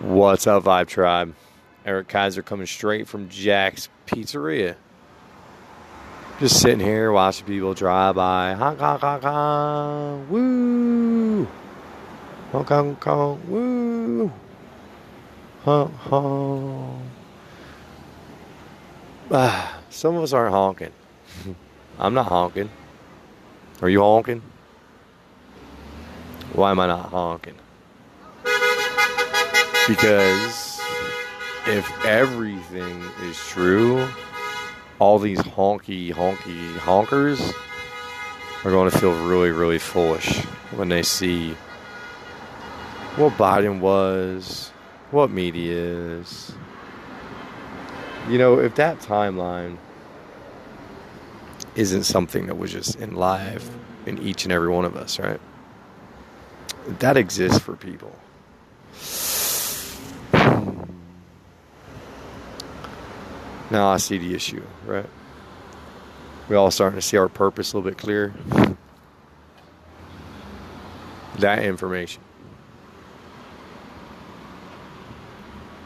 What's up, Vibe Tribe? Eric Kaiser coming straight from Jack's Pizzeria. Just sitting here watching people drive by. Honk, honk, honk, honk. Woo! Honk, honk, honk. Woo! Honk, honk. Ah, some of us aren't honking. I'm not honking. Are you honking? Why am I not honking? Because if everything is true, all these honky, honky honkers are going to feel really, really foolish when they see what Biden was, what media is. You know, if that timeline isn't something that was just in live in each and every one of us, right? That exists for people. Now I see the issue, right? We all starting to see our purpose a little bit clearer. That information.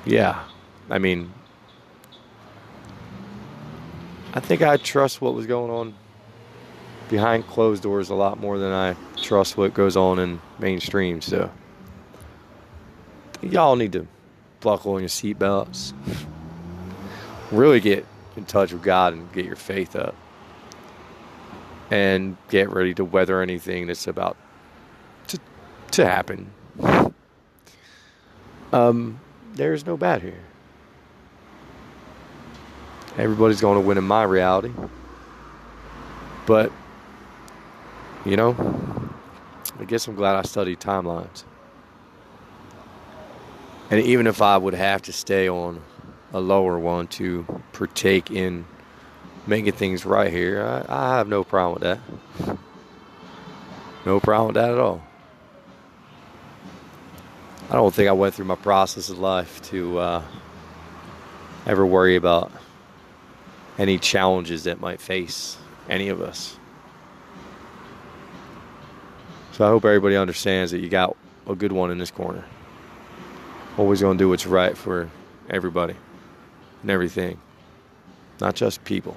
Yeah. I mean, I think I trust what was going on behind closed doors a lot more than I trust what goes on in mainstream. So, y'all need to buckle on your seatbelts really get in touch with God and get your faith up and get ready to weather anything that's about to, to happen. Um, there's no bad here. Everybody's going to win in my reality. But, you know, I guess I'm glad I studied timelines. And even if I would have to stay on a lower one to partake in making things right here. I, I have no problem with that. No problem with that at all. I don't think I went through my process of life to uh, ever worry about any challenges that might face any of us. So I hope everybody understands that you got a good one in this corner. Always going to do what's right for everybody and everything. Not just people.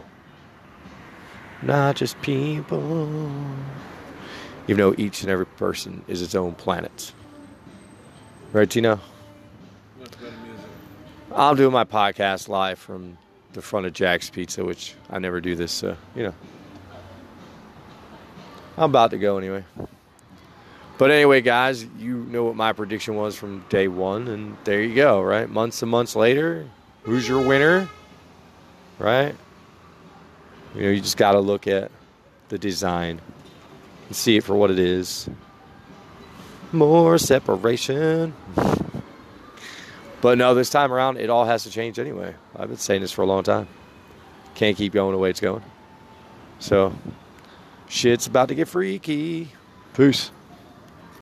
Not just people. Even though each and every person is its own planet. Right, Tino? I'm doing my podcast live from the front of Jack's Pizza, which I never do this, so, you know. I'm about to go anyway. But anyway, guys, you know what my prediction was from day one, and there you go, right? Months and months later, who's your winner, right? You know, you just got to look at the design and see it for what it is. More separation. But no, this time around, it all has to change anyway. I've been saying this for a long time. Can't keep going the way it's going. So, shit's about to get freaky. Peace.